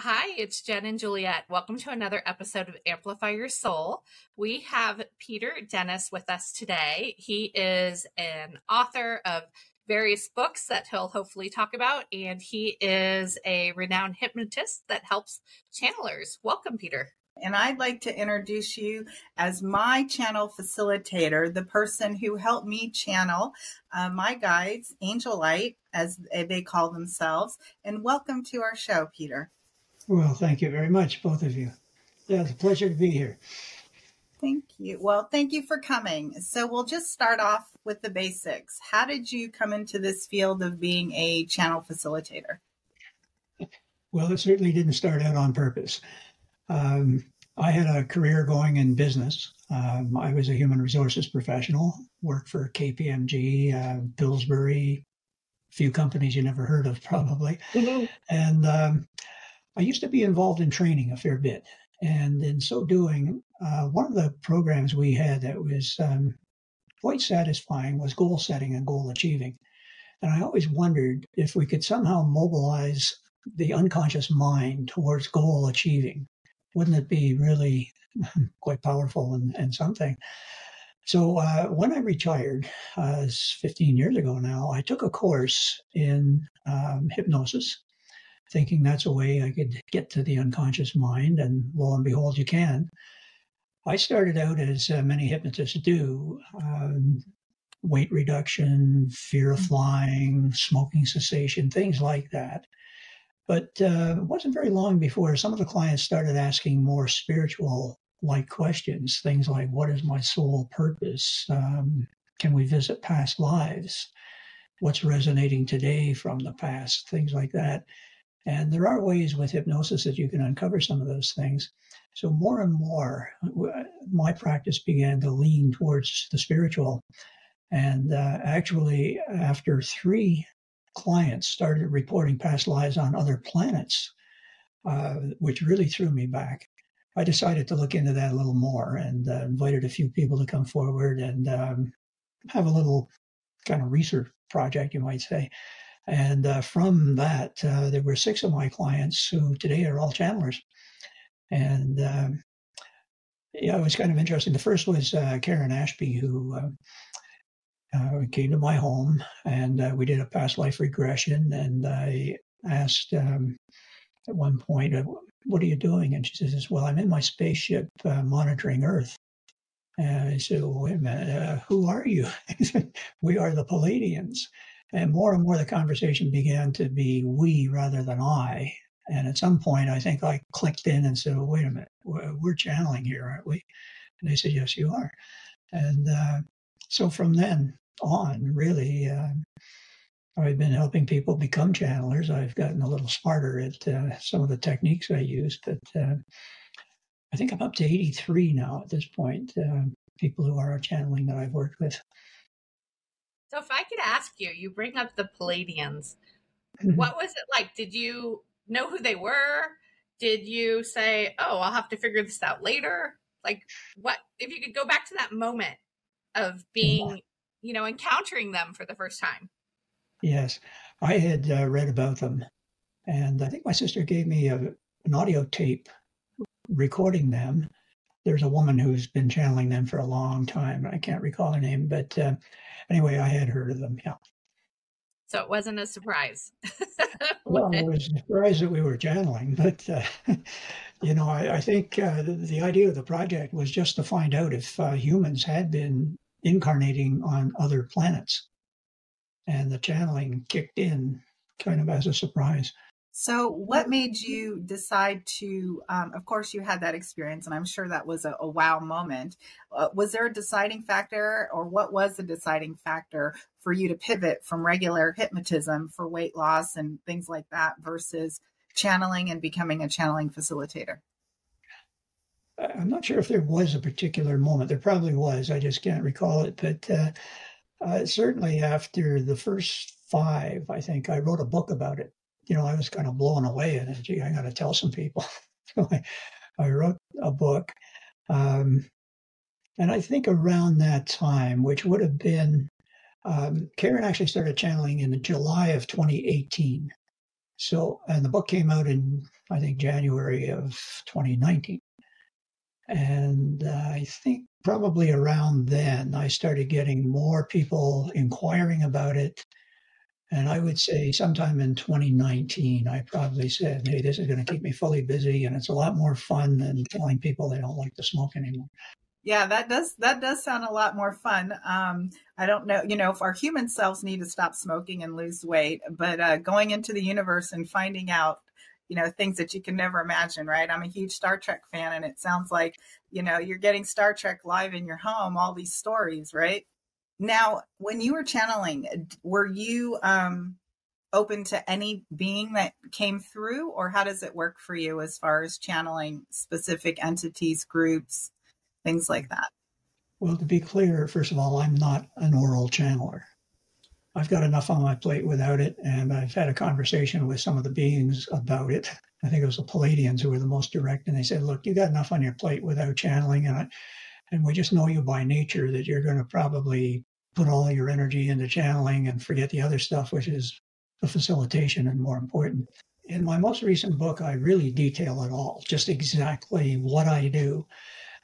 Hi, it's Jen and Juliet. Welcome to another episode of Amplify Your Soul. We have Peter Dennis with us today. He is an author of various books that he'll hopefully talk about, and he is a renowned hypnotist that helps channelers. Welcome, Peter. And I'd like to introduce you as my channel facilitator, the person who helped me channel uh, my guides, Angel Light, as they call themselves. And welcome to our show, Peter. Well, thank you very much, both of you. Yeah, it's a pleasure to be here. Thank you. Well, thank you for coming. So, we'll just start off with the basics. How did you come into this field of being a channel facilitator? Well, it certainly didn't start out on purpose. Um, I had a career going in business. Um, I was a human resources professional, worked for KPMG, uh, Pillsbury, a few companies you never heard of, probably. Mm-hmm. And um, I used to be involved in training a fair bit. And in so doing, uh, one of the programs we had that was um, quite satisfying was goal setting and goal achieving. And I always wondered if we could somehow mobilize the unconscious mind towards goal achieving. Wouldn't it be really quite powerful and, and something? So uh, when I retired, uh, 15 years ago now, I took a course in um, hypnosis thinking that's a way I could get to the unconscious mind. And lo and behold, you can. I started out as uh, many hypnotists do um, weight reduction, fear of mm. flying, smoking cessation, things like that. But uh, it wasn't very long before some of the clients started asking more spiritual like questions, things like, What is my soul purpose? Um, can we visit past lives? What's resonating today from the past? Things like that. And there are ways with hypnosis that you can uncover some of those things. So, more and more, my practice began to lean towards the spiritual. And uh, actually, after three clients started reporting past lives on other planets, uh, which really threw me back, I decided to look into that a little more and uh, invited a few people to come forward and um, have a little kind of research project, you might say. And uh, from that, uh, there were six of my clients who today are all channelers. And um, yeah, it was kind of interesting. The first was uh, Karen Ashby, who um, uh, came to my home and uh, we did a past life regression. And I asked um, at one point, uh, What are you doing? And she says, Well, I'm in my spaceship monitoring Earth. And I said, well, wait a minute, who are you? we are the Pleiadians. And more and more the conversation began to be we rather than I. And at some point, I think I clicked in and said, well, wait a minute, we're channeling here, aren't we? And they said, yes, you are. And uh, so from then on, really, uh, I've been helping people become channelers. I've gotten a little smarter at uh, some of the techniques I use, but uh, I think I'm up to 83 now at this point, uh, people who are channeling that I've worked with. So if I ask you, you bring up the Pleiadians. Mm-hmm. What was it like? Did you know who they were? Did you say, "Oh, I'll have to figure this out later"? Like what if you could go back to that moment of being, you know, encountering them for the first time? Yes. I had uh, read about them and I think my sister gave me a, an audio tape recording them. There's a woman who's been channeling them for a long time. I can't recall her name, but uh, anyway, I had heard of them. Yeah. So it wasn't a surprise. well, it was a surprise that we were channeling, but uh, you know, I, I think uh, the, the, idea of the project was just to find out if uh, humans had been incarnating on other planets, and the channeling kicked in kind of as a surprise. So, what made you decide to? Um, of course, you had that experience, and I'm sure that was a, a wow moment. Uh, was there a deciding factor, or what was the deciding factor for you to pivot from regular hypnotism for weight loss and things like that versus channeling and becoming a channeling facilitator? I'm not sure if there was a particular moment. There probably was. I just can't recall it. But uh, uh, certainly after the first five, I think I wrote a book about it you know, I was kind of blown away and gee, I got to tell some people. so I, I, wrote a book. Um, and I think around that time, which would have been, um, Karen actually started channeling in July of 2018. So, and the book came out in, I think, January of 2019. And uh, I think probably around then I started getting more people inquiring about it. And I would say sometime in 2019, I probably said, Hey, this is going to keep me fully busy. And it's a lot more fun than telling people they don't like to smoke anymore. Yeah, that does that does sound a lot more fun. Um, I don't know, you know, if our human selves need to stop smoking and lose weight, but uh, going into the universe and finding out, you know, things that you can never imagine, right? I'm a huge Star Trek fan, and it sounds like, you know, you're getting Star Trek live in your home, all these stories, right? Now, when you were channeling, were you um, open to any being that came through, or how does it work for you as far as channeling specific entities, groups? things like that? Well, to be clear, first of all, I'm not an oral channeler. I've got enough on my plate without it, and I've had a conversation with some of the beings about it. I think it was the Pleiadians who were the most direct, and they said, "Look, you got enough on your plate without channeling, and I, and we just know you by nature that you're going to probably put all your energy into channeling and forget the other stuff, which is the facilitation and more important." In my most recent book, I really detail it all, just exactly what I do.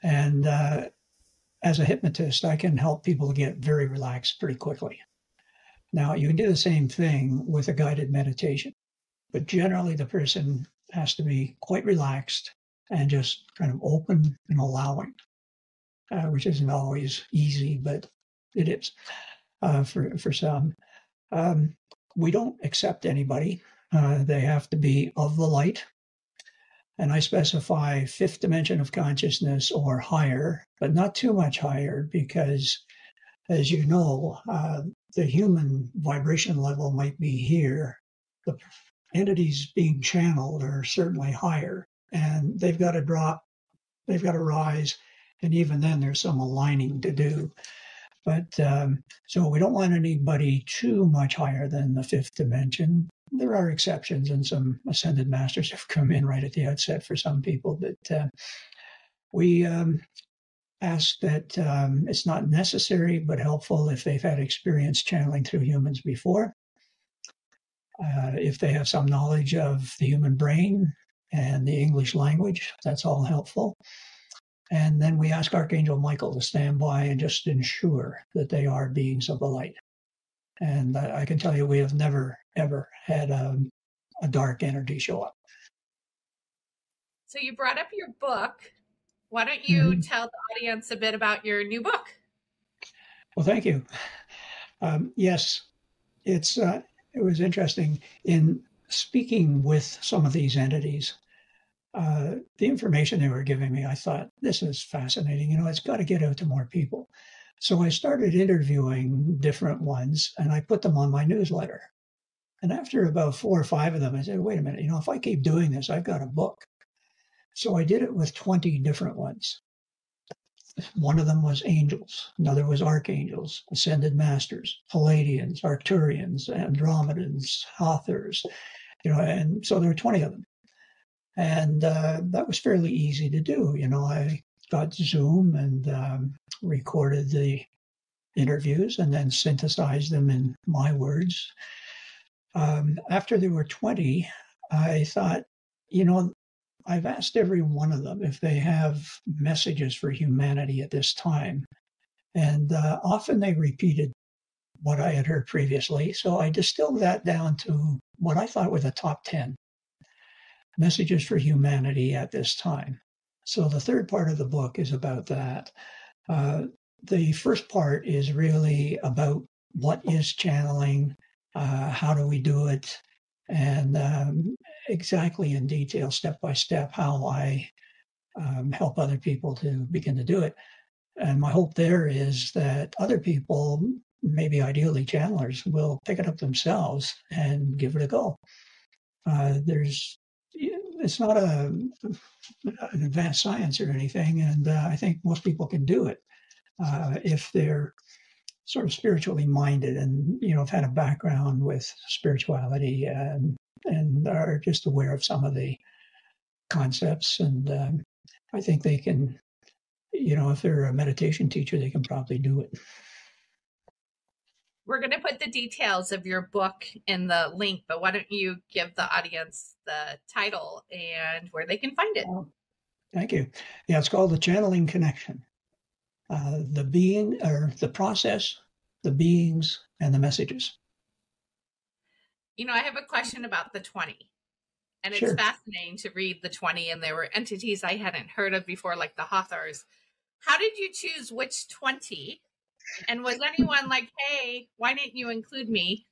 And uh, as a hypnotist, I can help people get very relaxed pretty quickly. Now, you can do the same thing with a guided meditation, but generally the person has to be quite relaxed and just kind of open and allowing, uh, which isn't always easy, but it is uh, for, for some. Um, we don't accept anybody. Uh, they have to be of the light and I specify fifth dimension of consciousness or higher, but not too much higher because, as you know, uh, the human vibration level might be here. The entities being channeled are certainly higher, and they've got to drop, they've got to rise, and even then there's some aligning to do. But um, so we don't want anybody too much higher than the fifth dimension, there are exceptions, and some ascended masters have come in right at the outset for some people. But uh, we um, ask that um, it's not necessary but helpful if they've had experience channeling through humans before. Uh, if they have some knowledge of the human brain and the English language, that's all helpful. And then we ask Archangel Michael to stand by and just ensure that they are beings of the light. And I can tell you, we have never, ever had a, um, a dark energy show up. So you brought up your book. Why don't you mm-hmm. tell the audience a bit about your new book? Well, thank you. Um, yes, it's uh, it was interesting in speaking with some of these entities. Uh, the information they were giving me, I thought this is fascinating. You know, it's got to get out to more people. So I started interviewing different ones and I put them on my newsletter. And after about four or five of them, I said, wait a minute, you know, if I keep doing this, I've got a book. So I did it with 20 different ones. One of them was angels, another was archangels, ascended masters, Pleiadians, Arcturians, Andromedans, Hathors, you know, and so there were 20 of them. And uh, that was fairly easy to do. You know, I got Zoom and um, recorded the interviews and then synthesized them in my words. Um, after there were 20, I thought, you know, I've asked every one of them if they have messages for humanity at this time. And uh, often they repeated what I had heard previously. So I distilled that down to what I thought were the top 10 messages for humanity at this time. So the third part of the book is about that. Uh, the first part is really about what is channeling, uh, how do we do it, and um, exactly in detail, step by step, how I um, help other people to begin to do it. And my hope there is that other people, maybe ideally channelers, will pick it up themselves and give it a go. Uh, there's it's not a an advanced science or anything, and uh, I think most people can do it uh, if they're sort of spiritually minded and you know have had a background with spirituality and and are just aware of some of the concepts. And um, I think they can, you know, if they're a meditation teacher, they can probably do it. We're going to put the details of your book in the link, but why don't you give the audience the title and where they can find it? Thank you. Yeah, it's called The Channeling Connection. Uh, the being or the process, the beings, and the messages. You know, I have a question about the 20. And it's Sure. fascinating to read the 20, and there were entities I hadn't heard of before, like the Hathors. How did you choose which 20? And was anyone like, hey, why didn't you include me?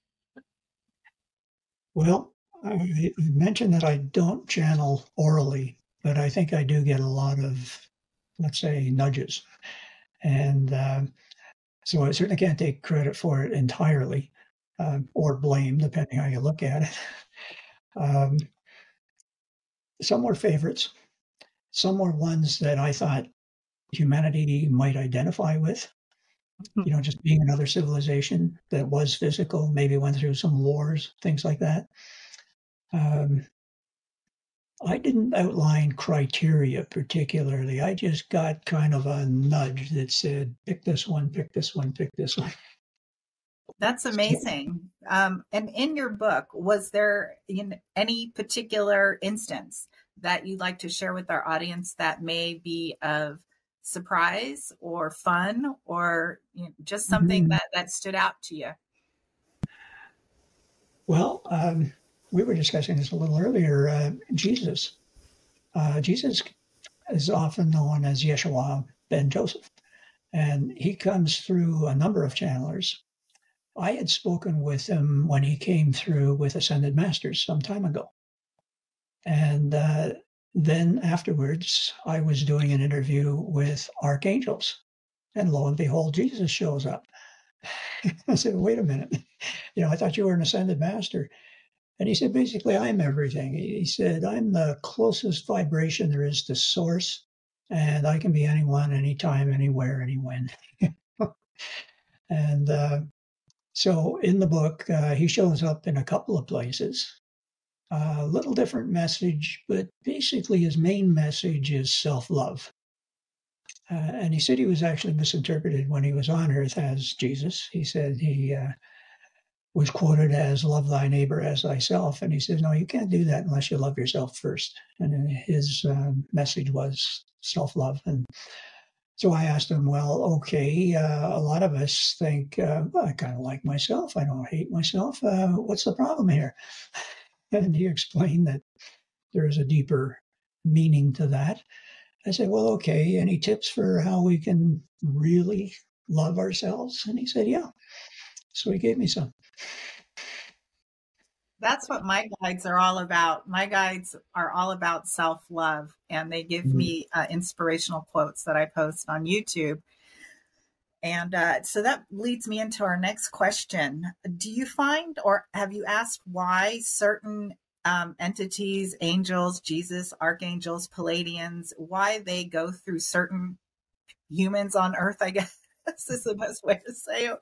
Well, I mentioned that I don't channel orally, but I think I do get a lot of, let's say, nudges. And um, so I certainly can't take credit for it entirely um, or blame, depending how you look at it. Um, some were favorites, some were ones that I thought humanity might identify with. You know, just being another civilization that was physical, maybe went through some wars, things like that. Um, I didn't outline criteria particularly. I just got kind of a nudge that said, pick this one, pick this one, pick this one. That's amazing. Um, and in your book, was there in any particular instance that you'd like to share with our audience that may be of surprise or fun or you know, just something Mhm. that, that stood out to you? Well, um, we were discussing this a little earlier. Uh, Jesus. Uh, Jesus is often known as Yeshua ben Joseph, and he comes through a number of channelers. I had spoken with him when he came through with Ascended Masters some time ago. And uh, then afterwards, I was doing an interview with archangels, and lo and behold, Jesus shows up. I said, wait a minute. You know, I thought you were an ascended master. And he said, basically, I'm everything. He said, I'm the closest vibration there is to source, and I can be anyone, anytime, anywhere, anywhen. and uh, so in the book, uh, he shows up in a couple of places. A little different message, but basically his main message is self love. Uh, and he said he was actually misinterpreted when he was on earth as Jesus. He said he uh, was quoted as love thy neighbor as thyself. And he says, no, you can't do that unless you love yourself first. And his um, message was self love. And so I asked him, well, okay, uh, a lot of us think, uh, well, I kind of like myself. I don't hate myself. Uh, what's the problem here? And he explained that there is a deeper meaning to that. I said, well, okay, any tips for how we can really love ourselves? And he said, yeah. So he gave me some. That's what my guides are all about. My guides are all about self love, and they give Mhm. me uh, inspirational quotes that I post on YouTube. And uh, so that leads me into our next question. Do you find, or have you asked why certain um, entities, angels, Jesus, archangels, Pleiadians, why they go through certain humans on earth? I guess is the best way to say it.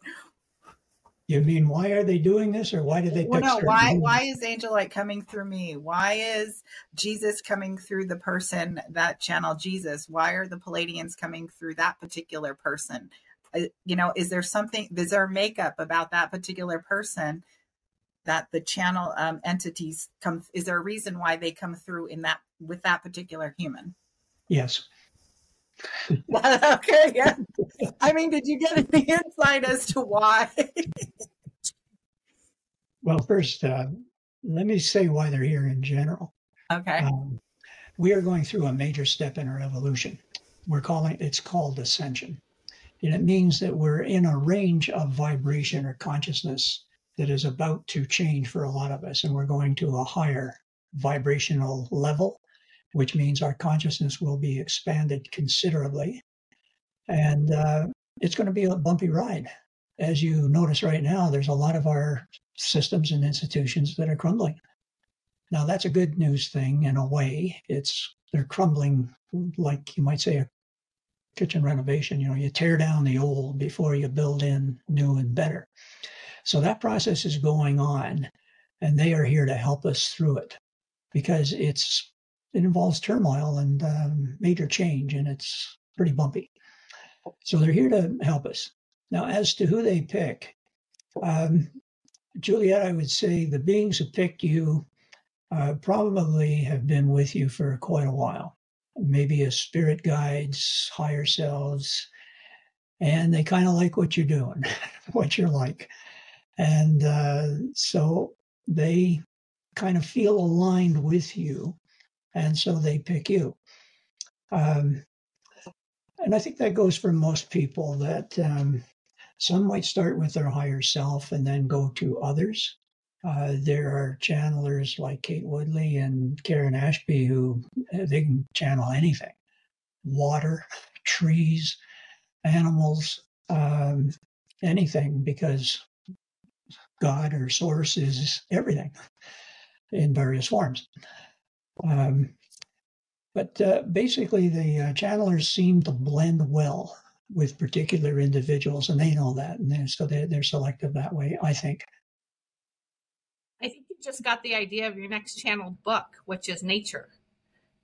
You mean why are they doing this, or why do they Well, no, why humans? why is angel light coming through me? Why is Jesus coming through the person that channel Jesus? Why are the Pleiadians coming through that particular person? Uh, You know, is there something? Is there makeup about that particular person that the channel um, entities come? Is there a reason why they come through in that with that particular human? Yes. okay, yeah. I mean, did you get any insight as to why? Well, first, uh, let me say why they're here in general. okay, Um, we are going through a major step in our evolution. We're calling it's called ascension, and it means that we're in a range of vibration or consciousness that is about to change for a lot of us, and we're going to a higher vibrational level, which means our consciousness will be expanded considerably, and uh, it's going to be a bumpy ride. As you notice right now, there's a lot of our systems and institutions that are crumbling. Now that's a good news thing in a way. It's they're crumbling like you might say a kitchen renovation. You know, you tear down the old before you build in new and better. So that process is going on, and they are here to help us through it because it's it involves turmoil and um, major change, and it's pretty bumpy. So they're here to help us. Now, as to who they pick, Um, Juliet, I would say the beings who picked you uh, probably have been with you for quite a while, maybe as spirit guides, higher selves, and they kind of like what you're doing, what you're like. And uh, so they kind of feel aligned with you, and so they pick you. Um, and I think that goes for most people that um, some might start with their higher self and then go to others. Uh, there are channelers like Kate Woodley and Karen Ashby who uh, they can channel anything water, trees, animals, um, anything, because God or source is everything in various forms. Um, but uh, basically, the uh, channelers seem to blend well with particular individuals, and they know that, and so they're, they're selective that way. I think. I think you just got the idea of your next channel book, which is nature.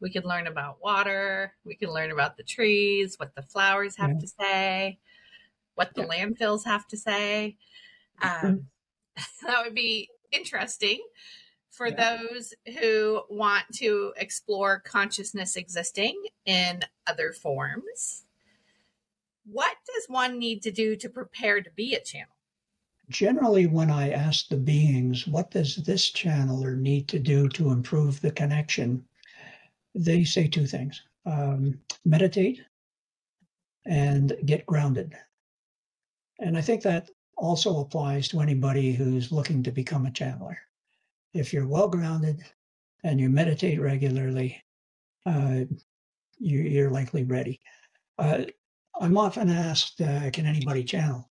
We could learn about water. We could learn about the trees, what the flowers have yeah. to say, what the yeah. landfills have to say. Mm-hmm. Um, that would be interesting for yeah. those who want to explore consciousness existing in other forms. What does one need to do to prepare to be a channel? Generally, when I ask the beings, what does this channeler need to do to improve the connection? They say two things um, meditate and get grounded. And I think that also applies to anybody who's looking to become a channeler. If you're well grounded and you meditate regularly, uh, you, are likely ready. Uh, I'm often asked, uh, can anybody channel?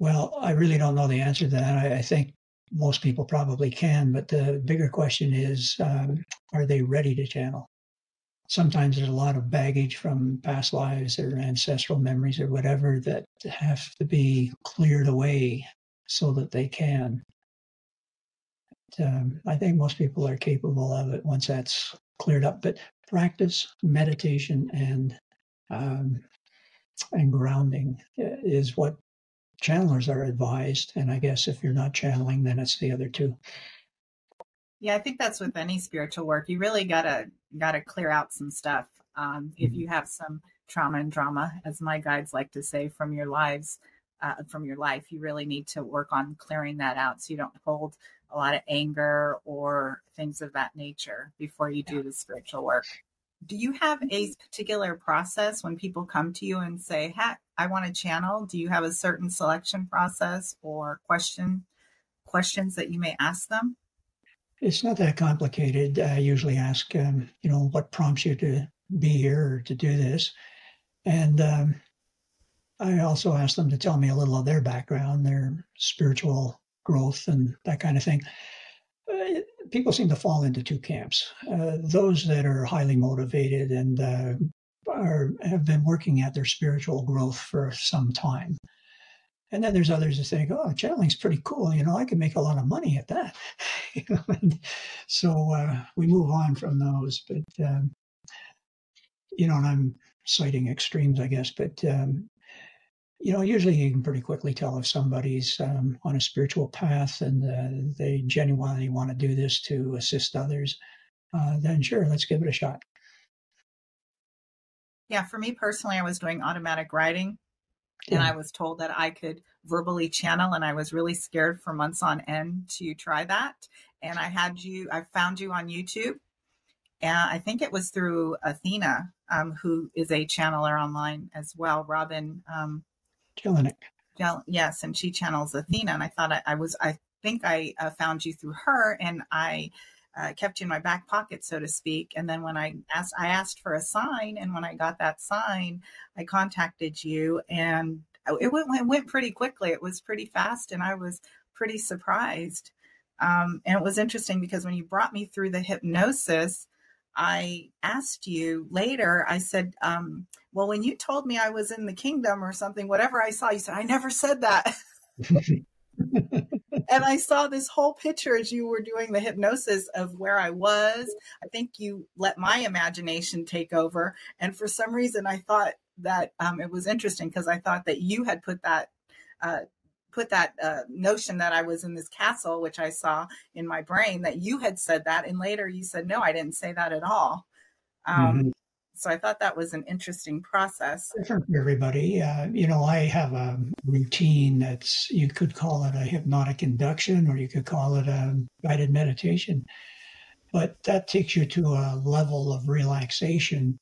Well, I really don't know the answer to that. I, I think most people probably can, but the bigger question is, um, are they ready to channel? Sometimes there's a lot of baggage from past lives or ancestral memories or whatever that have to be cleared away so that they can. Um, I think most people are capable of it once that's cleared up. But practice, meditation, and um, and grounding is what channelers are advised. And I guess if you're not channeling, then it's the other two. Yeah, I think that's with any spiritual work. You really gotta gotta clear out some stuff. Um, if mm-hmm. you have some trauma and drama, as my guides like to say, from your lives, uh, from your life, you really need to work on clearing that out so you don't hold a lot of anger or things of that nature before you do the spiritual work do you have a particular process when people come to you and say, "Hey, I want to channel"? Do you have a certain selection process or question questions that you may ask them? It's not that complicated. I usually ask, um, you know, what prompts you to be here or to do this, and um, I also ask them to tell me a little of their background, their spiritual growth, and that kind of thing people seem to fall into two camps. Uh, those that are highly motivated and uh, are, have been working at their spiritual growth for some time. And then there's others that think, oh, channeling's pretty cool. You know, I can make a lot of money at that. so uh, we move on from those. But, um, you know, and I'm citing extremes, I guess, but um, you know, usually you can pretty quickly tell if somebody's um, on a spiritual path and uh, they genuinely want to do this to assist others. Uh, then sure, let's give it a shot. Yeah, for me personally, I was doing automatic writing and I was told that I could verbally channel, and I was really scared for months on end to try that. And I had you, I found you on YouTube, and I think it was through Athena, um, who is a channeler online as well. Robin um, Jelinek. yes, and she channels Athena. And I thought I, I was, I think I uh, found you through her, and I uh, kept you in my back pocket, so to speak. And then when I asked, I asked for a sign, and when I got that sign, I contacted you, and it went, it went pretty quickly. It was pretty fast, and I was pretty surprised. Um, and it was interesting because when you brought me through the hypnosis, I asked you later, I said, um, well, when you told me I was in the kingdom or something, whatever I saw, you said, I never said that. and I saw this whole picture as you were doing the hypnosis of where I was. I think you let my imagination take over. And for some reason, I thought that um, it was interesting because I thought that you had put that uh, put that uh, notion that I was in this castle, which I saw in my brain, that you had said that, and later you said no, I didn't say that at all. Um, mm-hmm. So I thought that was an interesting process. Different for everybody. Uh, you know, I have a routine that's you could call it a hypnotic induction, or you could call it a guided meditation, but that takes you to a level of relaxation.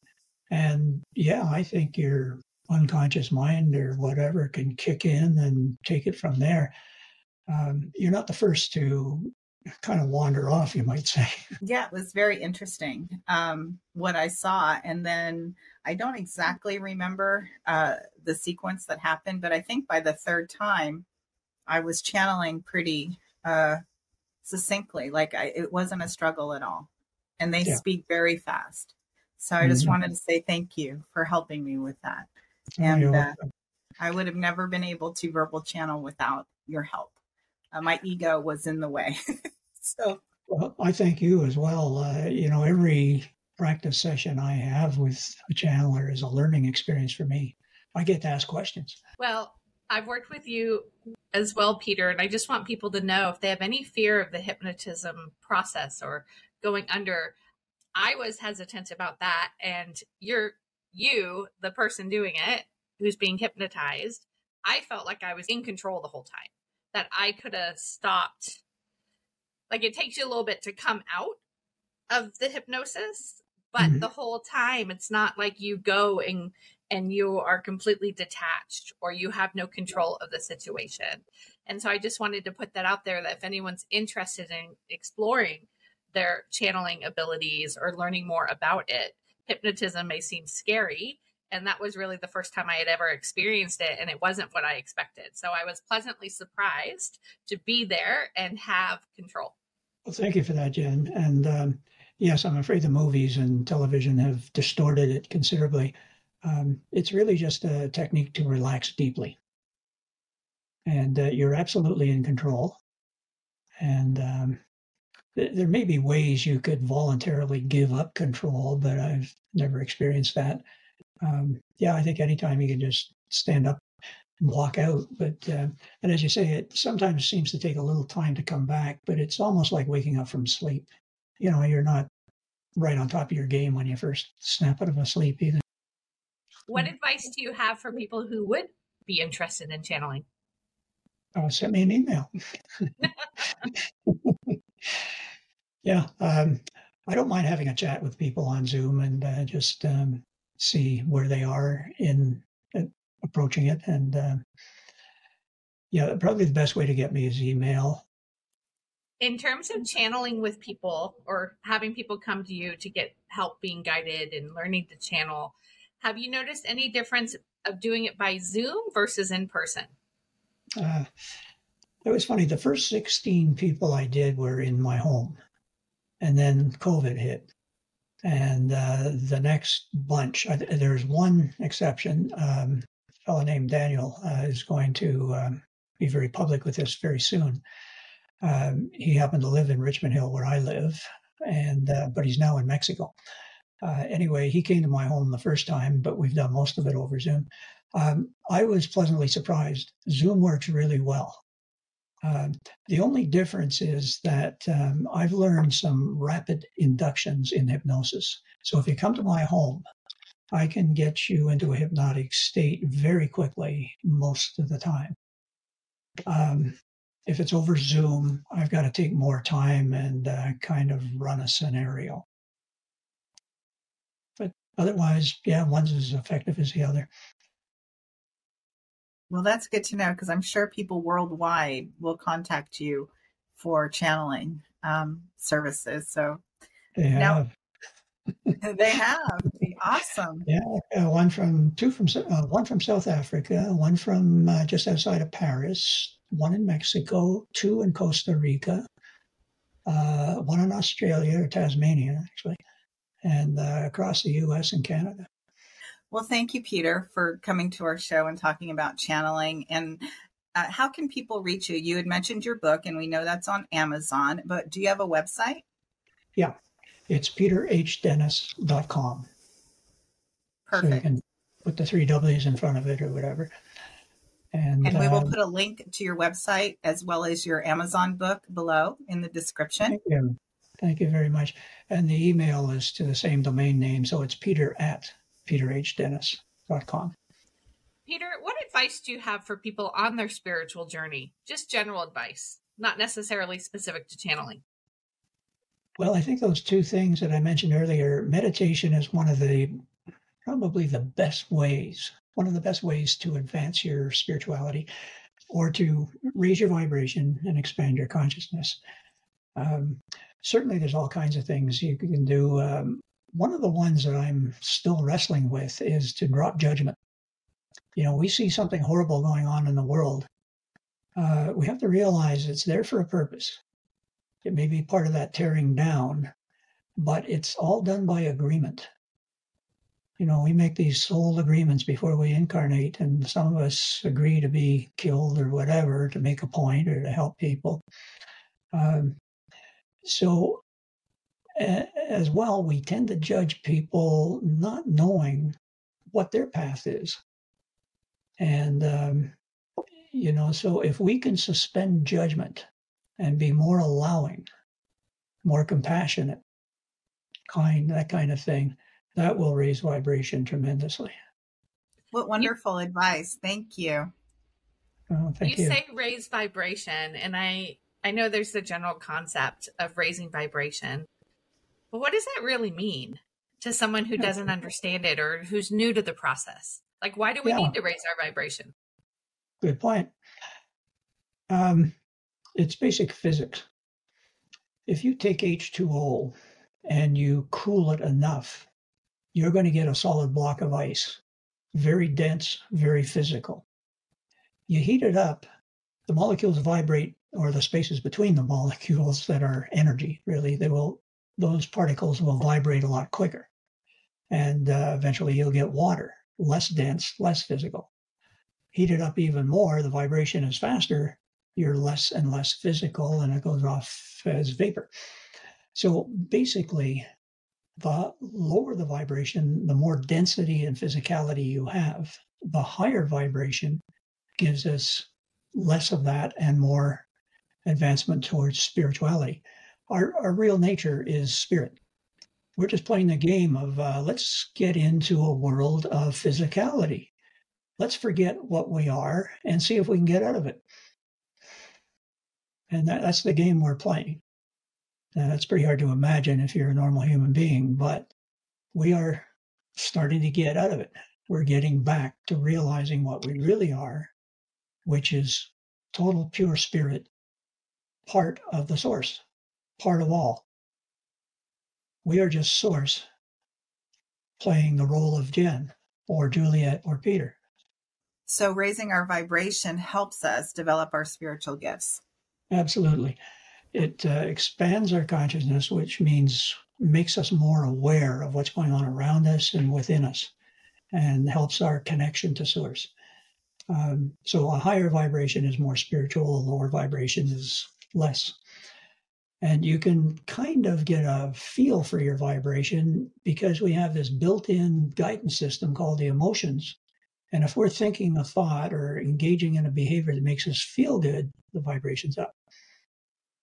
And yeah, I think your unconscious mind or whatever can kick in and take it from there. Um, you're not the first to kind of wander off, you might say. Yeah, it was very interesting um, what I saw. And then I don't exactly remember uh, the sequence that happened, but I think by the third time, I was channeling pretty uh, succinctly. Like I, it wasn't a struggle at all. And they yeah. speak very fast. So I just mm-hmm. wanted to say thank you for helping me with that. And uh, I would have never been able to verbal channel without your help uh, my ego was in the way. so, well, I thank you as well. Uh, you know, every practice session I have with a channeler is a learning experience for me. I get to ask questions. Well, I've worked with you as well, Peter, and I just want people to know if they have any fear of the hypnotism process or going under. I was hesitant about that, and you're you, the person doing it, who's being hypnotized. I felt like I was in control the whole time that I could have stopped. Like it takes you a little bit to come out of the hypnosis, but mm-hmm. the whole time it's not like you go and and you are completely detached or you have no control of the situation. And so I just wanted to put that out there that if anyone's interested in exploring their channeling abilities or learning more about it, hypnotism may seem scary, and that was really the first time I had ever experienced it, and it wasn't what I expected. So I was pleasantly surprised to be there and have control. Well, thank you for that, Jen. And um, yes, I'm afraid the movies and television have distorted it considerably. Um, it's really just a technique to relax deeply. And uh, you're absolutely in control. And um, there may be ways you could voluntarily give up control, but I've never experienced that um, yeah, I think anytime you can just stand up and walk out. But uh, and as you say, it sometimes seems to take a little time to come back. But it's almost like waking up from sleep. You know, you're not right on top of your game when you first snap out of a sleep either. What advice do you have for people who would be interested in channeling? Uh, send me an email. yeah, um, I don't mind having a chat with people on Zoom and uh, just um, see where they are in uh, approaching it. And uh, yeah, probably the best way to get me is email. In terms of channeling with people or having people come to you to get help being guided and learning to channel, have you noticed any difference of doing it by Zoom versus in person? It was funny. The first 16 people I did were in my home, and then COVID hit. And uh, the next bunch, uh, there's one exception. Um, a fellow named Daniel uh, is going to um, be very public with this very soon. Um, he happened to live in Richmond Hill, where I live, and uh, but he's now in Mexico. Uh, anyway, he came to my home the first time, but we've done most of it over Zoom. Um, I was pleasantly surprised. Zoom works really well. Um, the only difference is that um, I've learned some rapid inductions in hypnosis. So if you come to my home, I can get you into a hypnotic state very quickly most of the time. Um, if it's over Zoom, I've got to take more time and uh, kind of run a scenario. But otherwise, yeah, one's as effective as the other. Well, that's good to know because I'm sure people worldwide will contact you for channeling um, services. So they now, have. they have. Awesome. Yeah, uh, one from two from uh, one from South Africa, one from uh, just outside of Paris, one in Mexico, two in Costa Rica, uh, one in Australia or Tasmania actually, and uh, across the U.S. and Canada. Well, thank you, Peter, for coming to our show and talking about channeling. And uh, how can people reach you? You had mentioned your book, and we know that's on Amazon, but do you have a website? Yeah, it's peterhdennis.com. Perfect. So you can put the three W's in front of it or whatever. And, and we will uh, put a link to your website as well as your Amazon book below in the description. Thank you. Thank you very much. And the email is to the same domain name. So it's peter at peterhdennis.com. Peter, what advice do you have for people on their spiritual journey? Just general advice, not necessarily specific to channeling. Well, I think those two things that I mentioned earlier, meditation is one of the probably the best ways, one of the best ways to advance your spirituality or to raise your vibration and expand your consciousness. Um, certainly, there's all kinds of things you can do. Um, one of the ones that I'm still wrestling with is to drop judgment. You know, we see something horrible going on in the world. Uh, we have to realize it's there for a purpose. It may be part of that tearing down, but it's all done by agreement. You know, we make these soul agreements before we incarnate, and some of us agree to be killed or whatever to make a point or to help people. Um, so, as well, we tend to judge people not knowing what their path is. And, um, you know, so if we can suspend judgment and be more allowing, more compassionate, kind, that kind of thing, that will raise vibration tremendously. What wonderful you, advice. Thank you. Oh, thank you. You say raise vibration, and I I know there's the general concept of raising vibration, but what does that really mean to someone who doesn't understand it or who's new to the process? Like, why do we yeah. need to raise our vibration? Good point. Um, it's basic physics. If you take H2O and you cool it enough, you're going to get a solid block of ice, very dense, very physical. You heat it up, the molecules vibrate, or the spaces between the molecules that are energy, really, they will, those particles will vibrate a lot quicker. And uh, eventually you'll get water, less dense, less physical. Heat it up even more, the vibration is faster, you're less and less physical and it goes off as vapor. So basically, the lower the vibration, the more density and physicality you have. The higher vibration gives us less of that and more advancement towards spirituality. Our, our real nature is spirit. We're just playing the game of uh, let's get into a world of physicality. Let's forget what we are and see if we can get out of it. And that, that's the game we're playing. Now, that's pretty hard to imagine if you're a normal human being, but we are starting to get out of it. We're getting back to realizing what we really are, which is total pure spirit, part of the source, part of all. We are just source playing the role of Jen or Juliet or Peter. So, raising our vibration helps us develop our spiritual gifts. Absolutely. It uh, expands our consciousness, which means makes us more aware of what's going on around us and within us and helps our connection to source. Um, so a higher vibration is more spiritual, a lower vibration is less. And you can kind of get a feel for your vibration because we have this built in guidance system called the emotions. And if we're thinking a thought or engaging in a behavior that makes us feel good, the vibration's up.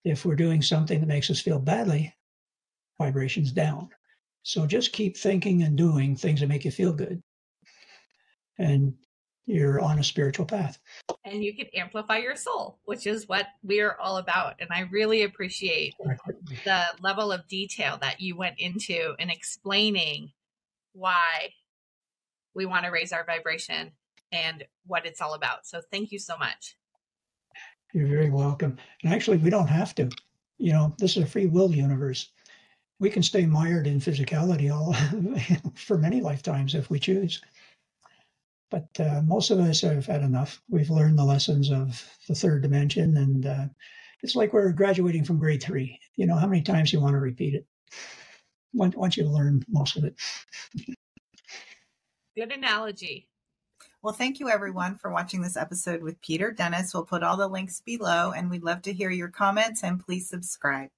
If we're doing something that makes us feel badly, vibration's down. So just keep thinking and doing things that make you feel good. And you're on a spiritual path. And you can amplify your soul, which is what we're all about. And I really appreciate the level of detail that you went into in explaining why we want to raise our vibration and what it's all about. So thank you so much. You're very welcome. And actually, we don't have to. You know, this is a free will universe. We can stay mired in physicality all for many lifetimes if we choose. But uh, most of us have had enough. We've learned the lessons of the third dimension, and uh, it's like we're graduating from grade three. You know, how many times you want to repeat it? Once, once you learn most of it. Good analogy. Well, thank you everyone for watching this episode with Peter Dennis. We'll put all the links below and we'd love to hear your comments and please subscribe.